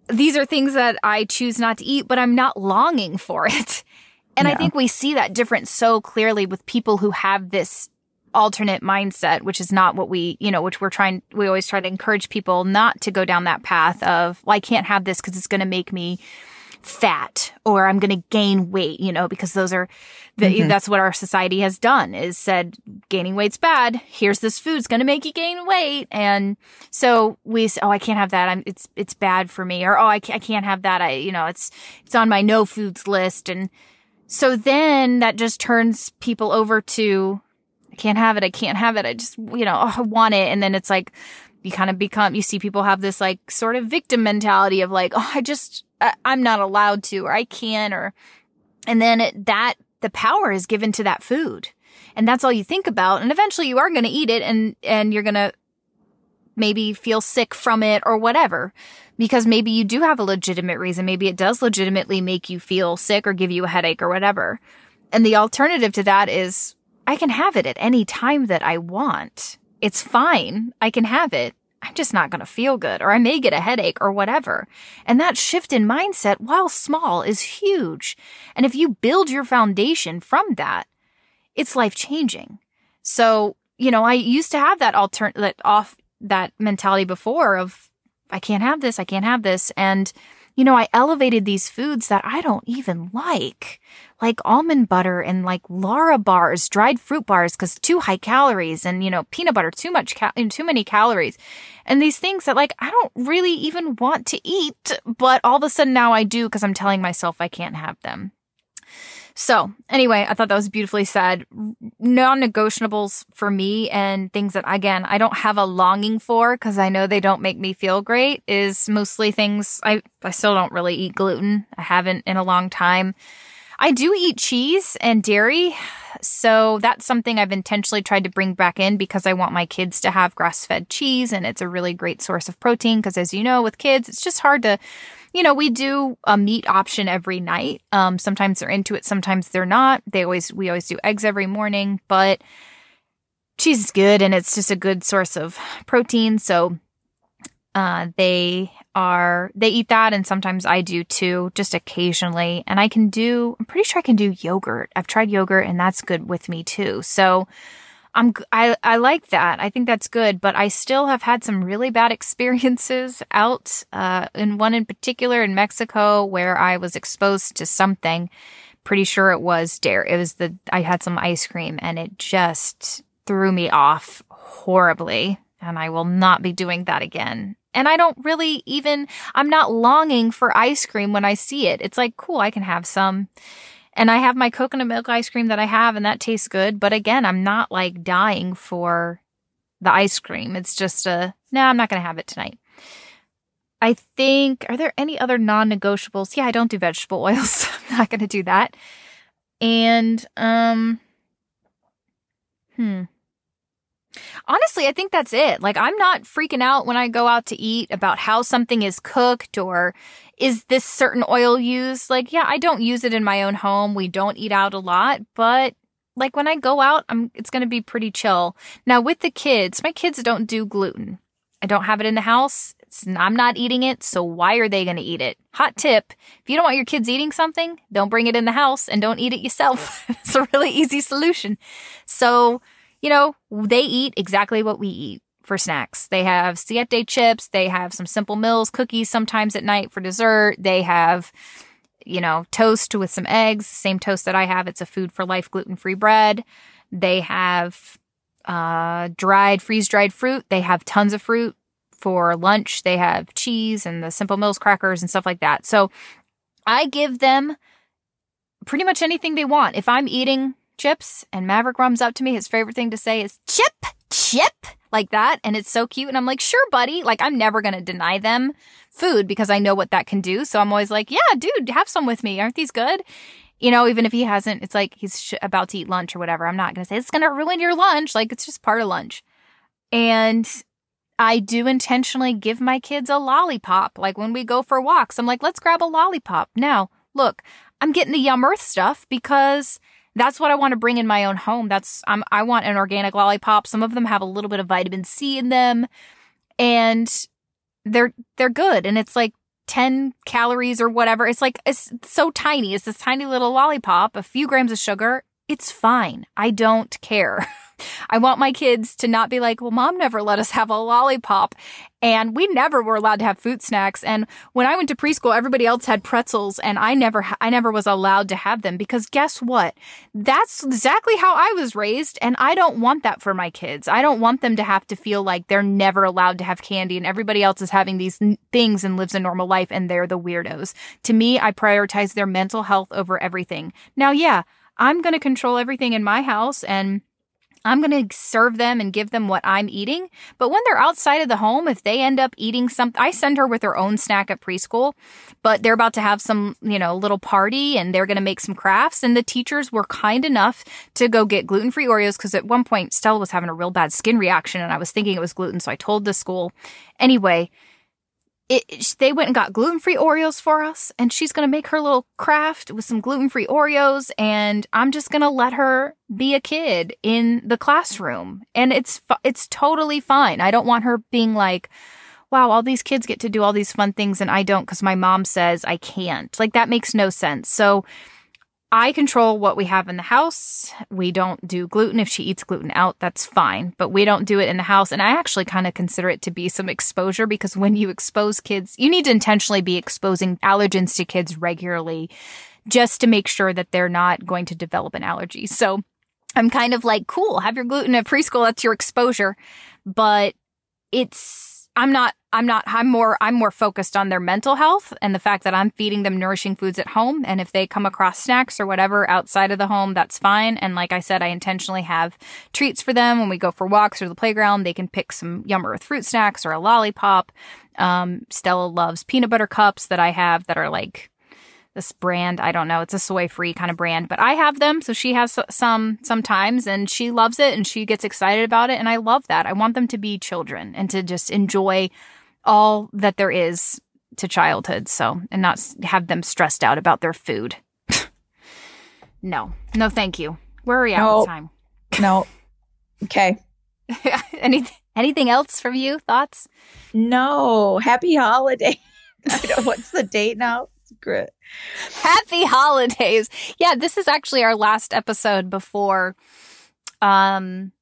these are things that I choose not to eat, but I'm not longing for it. <laughs> And. I think we see that difference so clearly with people who have this alternate mindset, which is not what we, you know, which we're trying, we always try to encourage people not to go down that path of, well, I can't have this because it's going to make me fat or I'm going to gain weight, you know, because those are, the, mm-hmm. that's what our society has done is said gaining weight's bad. Here's this food's going to make you gain weight. And so we say, oh, I can't have that. I'm, it's, it's bad for me. Or, oh, I, I can't have that. I, you know, it's, it's on my no foods list. And so then that just turns people over to, can't have it. I can't have it. I just, you know, oh, I want it. And then it's like, you kind of become, you see people have this like sort of victim mentality of like, oh, I just, I, am not allowed to, or I can, or, and then it, that, the power is given to that food. And that's all you think about. And eventually you are going to eat it and, and you're going to maybe feel sick from it or whatever. Because maybe you do have a legitimate reason. Maybe it does legitimately make you feel sick or give you a headache or whatever. And the alternative to that is I can have it at any time that I want. It's fine. I can have it. I'm just not going to feel good or I may get a headache or whatever. And that shift in mindset, while small, is huge. And if you build your foundation from that, it's life changing. So, you know, I used to have that alternate, off, that mentality before of, I can't have this, I can't have this. And you know, I elevated these foods that I don't even like, like almond butter and like Larabars, dried fruit bars, because too high calories, and you know, peanut butter, too much, cal- too many calories, and these things that like I don't really even want to eat, but all of a sudden now I do because I'm telling myself I can't have them. So anyway, I thought that was beautifully said. Non-negotiables for me and things that again, I don't have a longing for because I know they don't make me feel great is mostly things I, I still don't really eat gluten. I haven't in a long time. I do eat cheese and dairy. So that's something I've intentionally tried to bring back in because I want my kids to have grass fed cheese and it's a really great source of protein. Because as you know, with kids, it's just hard to you know, we do a meat option every night. Um, sometimes they're into it, sometimes they're not. They always, we always do eggs every morning, but cheese is good and it's just a good source of protein. So, uh, they are, they eat that and sometimes I do too, just occasionally. And I can do, I'm pretty sure I can do yogurt. I've tried yogurt and that's good with me too. So, I'm I I like that. I think that's good, but I still have had some really bad <laughs> experiences out uh in one in particular in Mexico where I was exposed to something. Pretty sure it was dairy. It was the I had some ice cream and it just threw me off horribly, and I will not be doing that again. And I don't really even I'm not longing for ice cream when I see it. It's like, cool, I can have some and I have my coconut milk ice cream that I have, and that tastes good. But again, I'm not like dying for the ice cream. It's just a, no, I'm not going to have it tonight. I think, are there any other non negotiables? Yeah, I don't do vegetable <laughs> oils. I'm not going to do that. And, um, hmm. Honestly, I think that's it. Like, I'm not freaking out when I go out to eat about how something is cooked or is this certain oil used? Like, yeah, I don't use it in my own home. We don't eat out a lot, but like when I go out, I'm, it's going to be pretty chill. Now with the kids, my kids don't do gluten. I don't have it in the house. It's, I'm not eating it. So why are they going to eat it? Hot tip. If you don't want your kids eating something, don't bring it in the house and don't eat it yourself. <laughs> it's a really easy solution. So, you know, they eat exactly what we eat for snacks. They have siete chips. They have some simple mills cookies sometimes at night for dessert. They have, you know, toast with some eggs, same toast that I have. It's a food for life gluten free bread. They have uh, dried, freeze dried fruit. They have tons of fruit for lunch. They have cheese and the simple mills crackers and stuff like that. So I give them pretty much anything they want. If I'm eating chips and Maverick runs up to me, his favorite thing to say is chip, chip like that. And it's so cute. And I'm like, sure, buddy. Like, I'm never going to deny them food because I know what that can do. So I'm always like, yeah, dude, have some with me. Aren't these good? You know, even if he hasn't, it's like he's sh- about to eat lunch or whatever. I'm not going to say it's going to ruin your lunch. Like, it's just part of lunch. And I do intentionally give my kids a lollipop. Like when we go for walks, I'm like, let's grab a lollipop. Now, look, I'm getting the Yum Earth stuff because that's what I want to bring in my own home. That's I want an organic lollipop. Some of them have a little bit of vitamin C in them, and they're they're good. And it's like 10 calories or whatever. It's like it's so tiny. It's this tiny little lollipop, a few grams of sugar. It's fine. I don't care. <laughs> I want my kids to not be like, well, mom never let us have a lollipop. And we never were allowed to have food snacks. And when I went to preschool, everybody else had pretzels and I never, I never was allowed to have them because guess what? That's exactly how I was raised. And I don't want that for my kids. I don't want them to have to feel like they're never allowed to have candy and everybody else is having these things and lives a normal life and they're the weirdos. To me, I prioritize their mental health over everything. Now, yeah, I'm going to control everything in my house and I'm going to serve them and give them what I'm eating. But when they're outside of the home, if they end up eating something, I send her with her own snack at preschool, but they're about to have some, you know, little party and they're going to make some crafts. And the teachers were kind enough to go get gluten free Oreos because at one point Stella was having a real bad skin reaction and I was thinking it was gluten. So I told the school. Anyway, it, they went and got gluten free Oreos for us, and she's gonna make her little craft with some gluten free Oreos, and I'm just gonna let her be a kid in the classroom, and it's it's totally fine. I don't want her being like, "Wow, all these kids get to do all these fun things, and I don't because my mom says I can't." Like that makes no sense. So I control what we have in the house. We don't do gluten. If she eats gluten out, that's fine, but we don't do it in the house. And I actually kind of consider it to be some exposure because when you expose kids, you need to intentionally be exposing allergens to kids regularly just to make sure that they're not going to develop an allergy. So I'm kind of like, cool, have your gluten at preschool. That's your exposure. But it's, I'm not I'm not I'm more I'm more focused on their mental health and the fact that I'm feeding them nourishing foods at home. And if they come across snacks or whatever outside of the home that's fine. And like I said I intentionally have treats for them. When we go for walks or the playground they can pick some Yum Earth fruit snacks or a lollipop. Um, Stella loves peanut butter cups that I have that are like this brand. I don't know. It's a soy free kind of brand, but I have them. So she has some sometimes and she loves it and she gets excited about it. And I love that. I want them to be children and to just enjoy all that there is to childhood. So, and not have them stressed out about their food. <laughs> no, no, thank you. Where are we at no, time? no. Okay. <laughs> anything, anything else from you? Thoughts? No. Happy holiday. <laughs> what's the date now? Great. Happy holidays. Yeah, this is actually our last episode before um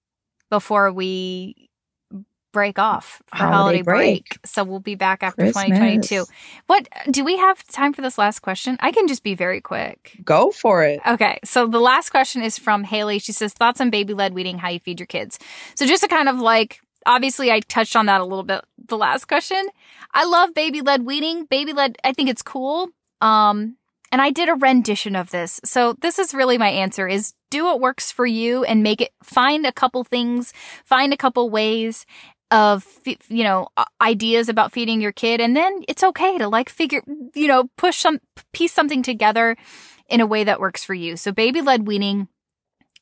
before we break off for holiday, holiday break. break. So we'll be back after Christmas. 2022. What do we have time for this last question? I can just be very quick. Go for it. Okay. So the last question is from Haley. She says, Thoughts on baby led weaning, how you feed your kids. So just to kind of like obviously I touched on that a little bit the last question. I love baby led weaning. Baby led I think it's cool. Um, and I did a rendition of this. So this is really my answer is do what works for you and make it find a couple things, find a couple ways of you know ideas about feeding your kid and then it's okay to like figure you know push some piece something together in a way that works for you. So baby led weaning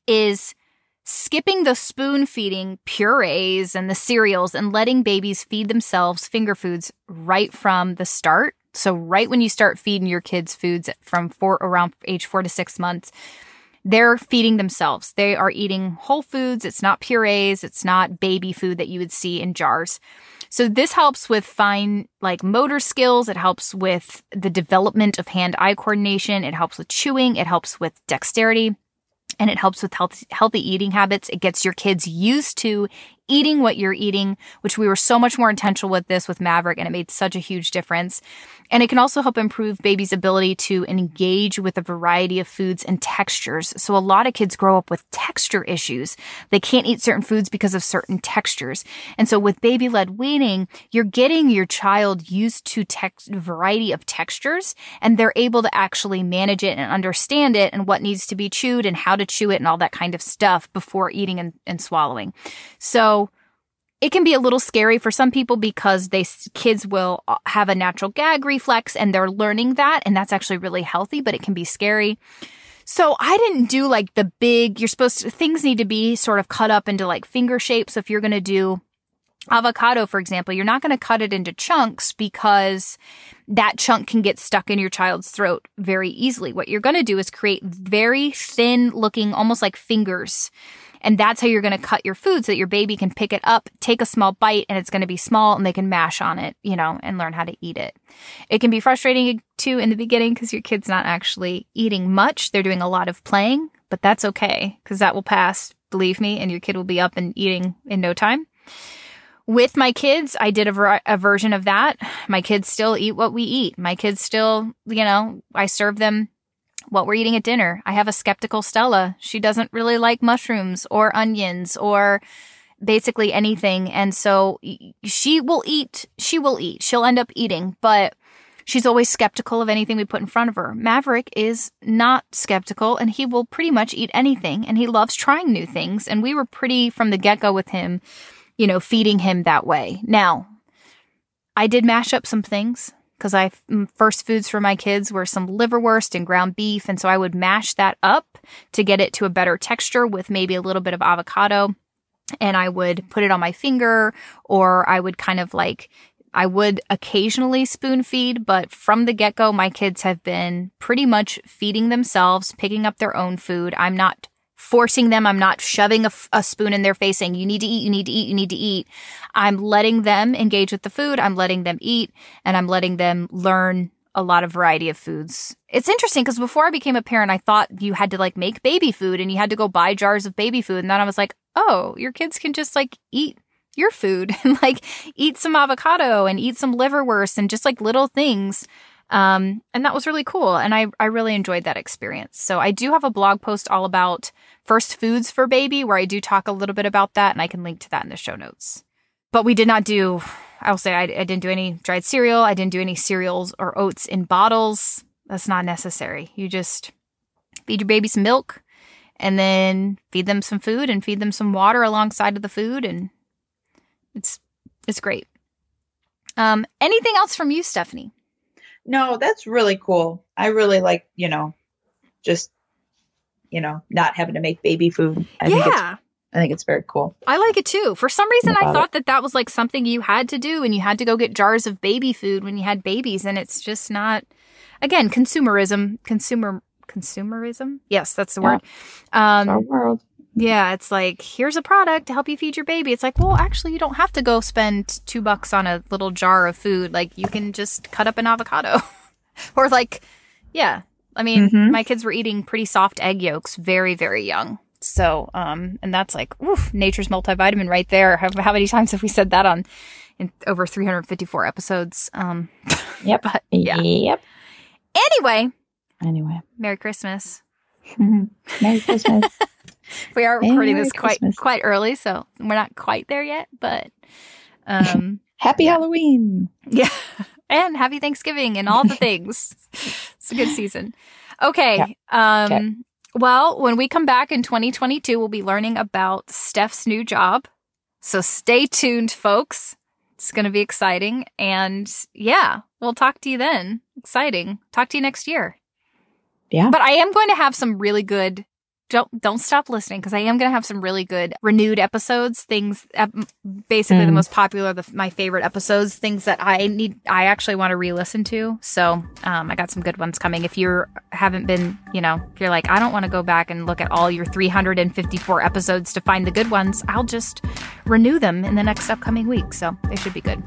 is skipping the spoon feeding purees and the cereals and letting babies feed themselves finger foods right from the start so right when you start feeding your kids foods from four around age four to six months, they're feeding themselves. They are eating whole foods. It's not purees. It's not baby food that you would see in jars. So this helps with fine, like motor skills. It helps with the development of hand eye coordination. It helps with chewing. It helps with dexterity and it helps with healthy, healthy eating habits. It gets your kids used to eating what you're eating, which we were so much more intentional with this with Maverick and it made such a huge difference. And it can also help improve baby's ability to engage with a variety of foods and textures. So a lot of kids grow up with texture issues. They can't eat certain foods because of certain textures. And so with baby led weaning, you're getting your child used to text variety of textures and they're able to actually manage it and understand it and what needs to be chewed and how to chew it and all that kind of stuff before eating and, and swallowing. So it can be a little scary for some people because they kids will uh, have a natural gag reflex and they're learning that and that's actually really healthy but it can be scary so i didn't do like the big you're supposed to things need to be sort of cut up into like finger shapes so if you're going to do avocado, for example, you're not going to cut it into chunks because that chunk can get stuck in your child's throat very easily. What you're going to do is create very thin looking, almost like fingers. And that's how you're going to cut your food so that your baby can pick it up, take a small bite, and it's going to be small and they can mash on it, you know, and learn how to eat it. It can be frustrating too in the beginning because your kid's not actually eating much. They're doing a lot of playing, but that's okay because that will pass, believe me, and your kid will be up and eating in no time. With my kids, I did a, ver- a version of that. My kids still eat what we eat. My kids still, you know, I serve them what we're eating at dinner. I have a skeptical Stella. She doesn't really like mushrooms or onions or basically anything. And so she will eat, she will eat. She'll end up eating, but she's always skeptical of anything we put in front of her. Maverick is not skeptical and he will pretty much eat anything and he loves trying new things. And we were pretty from the get go with him you know, feeding him that way. Now, I did mash up some things because I mm, first foods for my kids were some liverwurst and ground beef, and so I would mash that up to get it to a better texture with maybe a little bit of avocado, and I would put it on my finger, or I would kind of like I would occasionally spoon feed, but from the get go, my kids have been pretty much feeding themselves, picking up their own food. I'm not forcing them. I'm not shoving a, a, spoon in their face saying, you need to eat, you need to eat, you need to eat. I'm letting them engage with the food. I'm letting them eat and I'm letting them learn a lot of variety of foods. It's interesting because before I became a parent, I thought you had to like make baby food and you had to go buy jars of baby food. And then I was like, oh, your kids can just like eat your food <laughs> and like eat some avocado and eat some liverwurst and just like little things um, and that was really cool. And I, I really enjoyed that experience. So I do have a blog post all about first foods for baby where I do talk a little bit about that. And I can link to that in the show notes. But we did not do, I'll say I, I didn't do any dried cereal. I didn't do any cereals or oats in bottles. That's not necessary. You just feed your baby some milk and then feed them some food and feed them some water alongside of the food. And it's, it's great. Um, anything else from you, Stefani? No, that's really cool. I really like, you know, just, you know, not having to make baby food. I yeah. Think I think it's very cool. I like it too. For some reason, I thought it. that that was like something you had to do and you had to go get jars of baby food when you had babies. And it's just not, again, consumerism, consumer, consumerism. Yes, that's the yeah. word. Um, our world. Yeah, it's like, here's a product to help you feed your baby. It's like, well, actually, you don't have to go spend two bucks on a little jar of food. Like, you can just cut up an avocado. <laughs> or, like, yeah. I mean, mm-hmm. my kids were eating pretty soft egg yolks very, very young. So, um, and that's like, oof, nature's multivitamin right there. How, how many times have we said that on in over 354 episodes? Um, <laughs> yep. but, yeah. Yep. Anyway. Anyway. Merry Christmas. <laughs> Merry Christmas. We are recording this quite Christmas. quite early, so we're not quite there yet, but um <laughs> Happy. Halloween. Yeah. And happy Thanksgiving and all the <laughs> things. it's a good season. Okay. Yeah. Um okay. well, when we come back in 2022, we'll be learning about Steph's new job. So stay tuned, folks. It's going to be exciting. And yeah, we'll talk to you then. Exciting. Talk to you next year. Yeah. But I am going to have some really good don't don't stop listening because I am going to have some really good renewed episodes. Things, basically mm. the most popular, the, my favorite episodes. Things that I need, I actually want to re-listen to. So um, I got some good ones coming. If you haven't been, you know, if you're like, I don't want to go back and look at all your 354 episodes to find the good ones, I'll just renew them in the next upcoming week. So they should be good.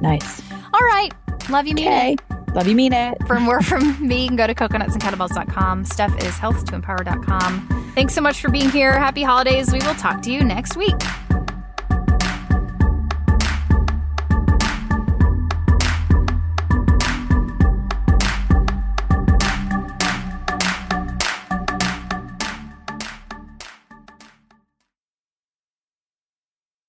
Nice. All right. Love you, okay. Love you, mean it. For more from me, you can go to coconutsandkettlebells.com. Steph is health2empower.com. Thanks so much for being here. Happy holidays. We will talk to you next week.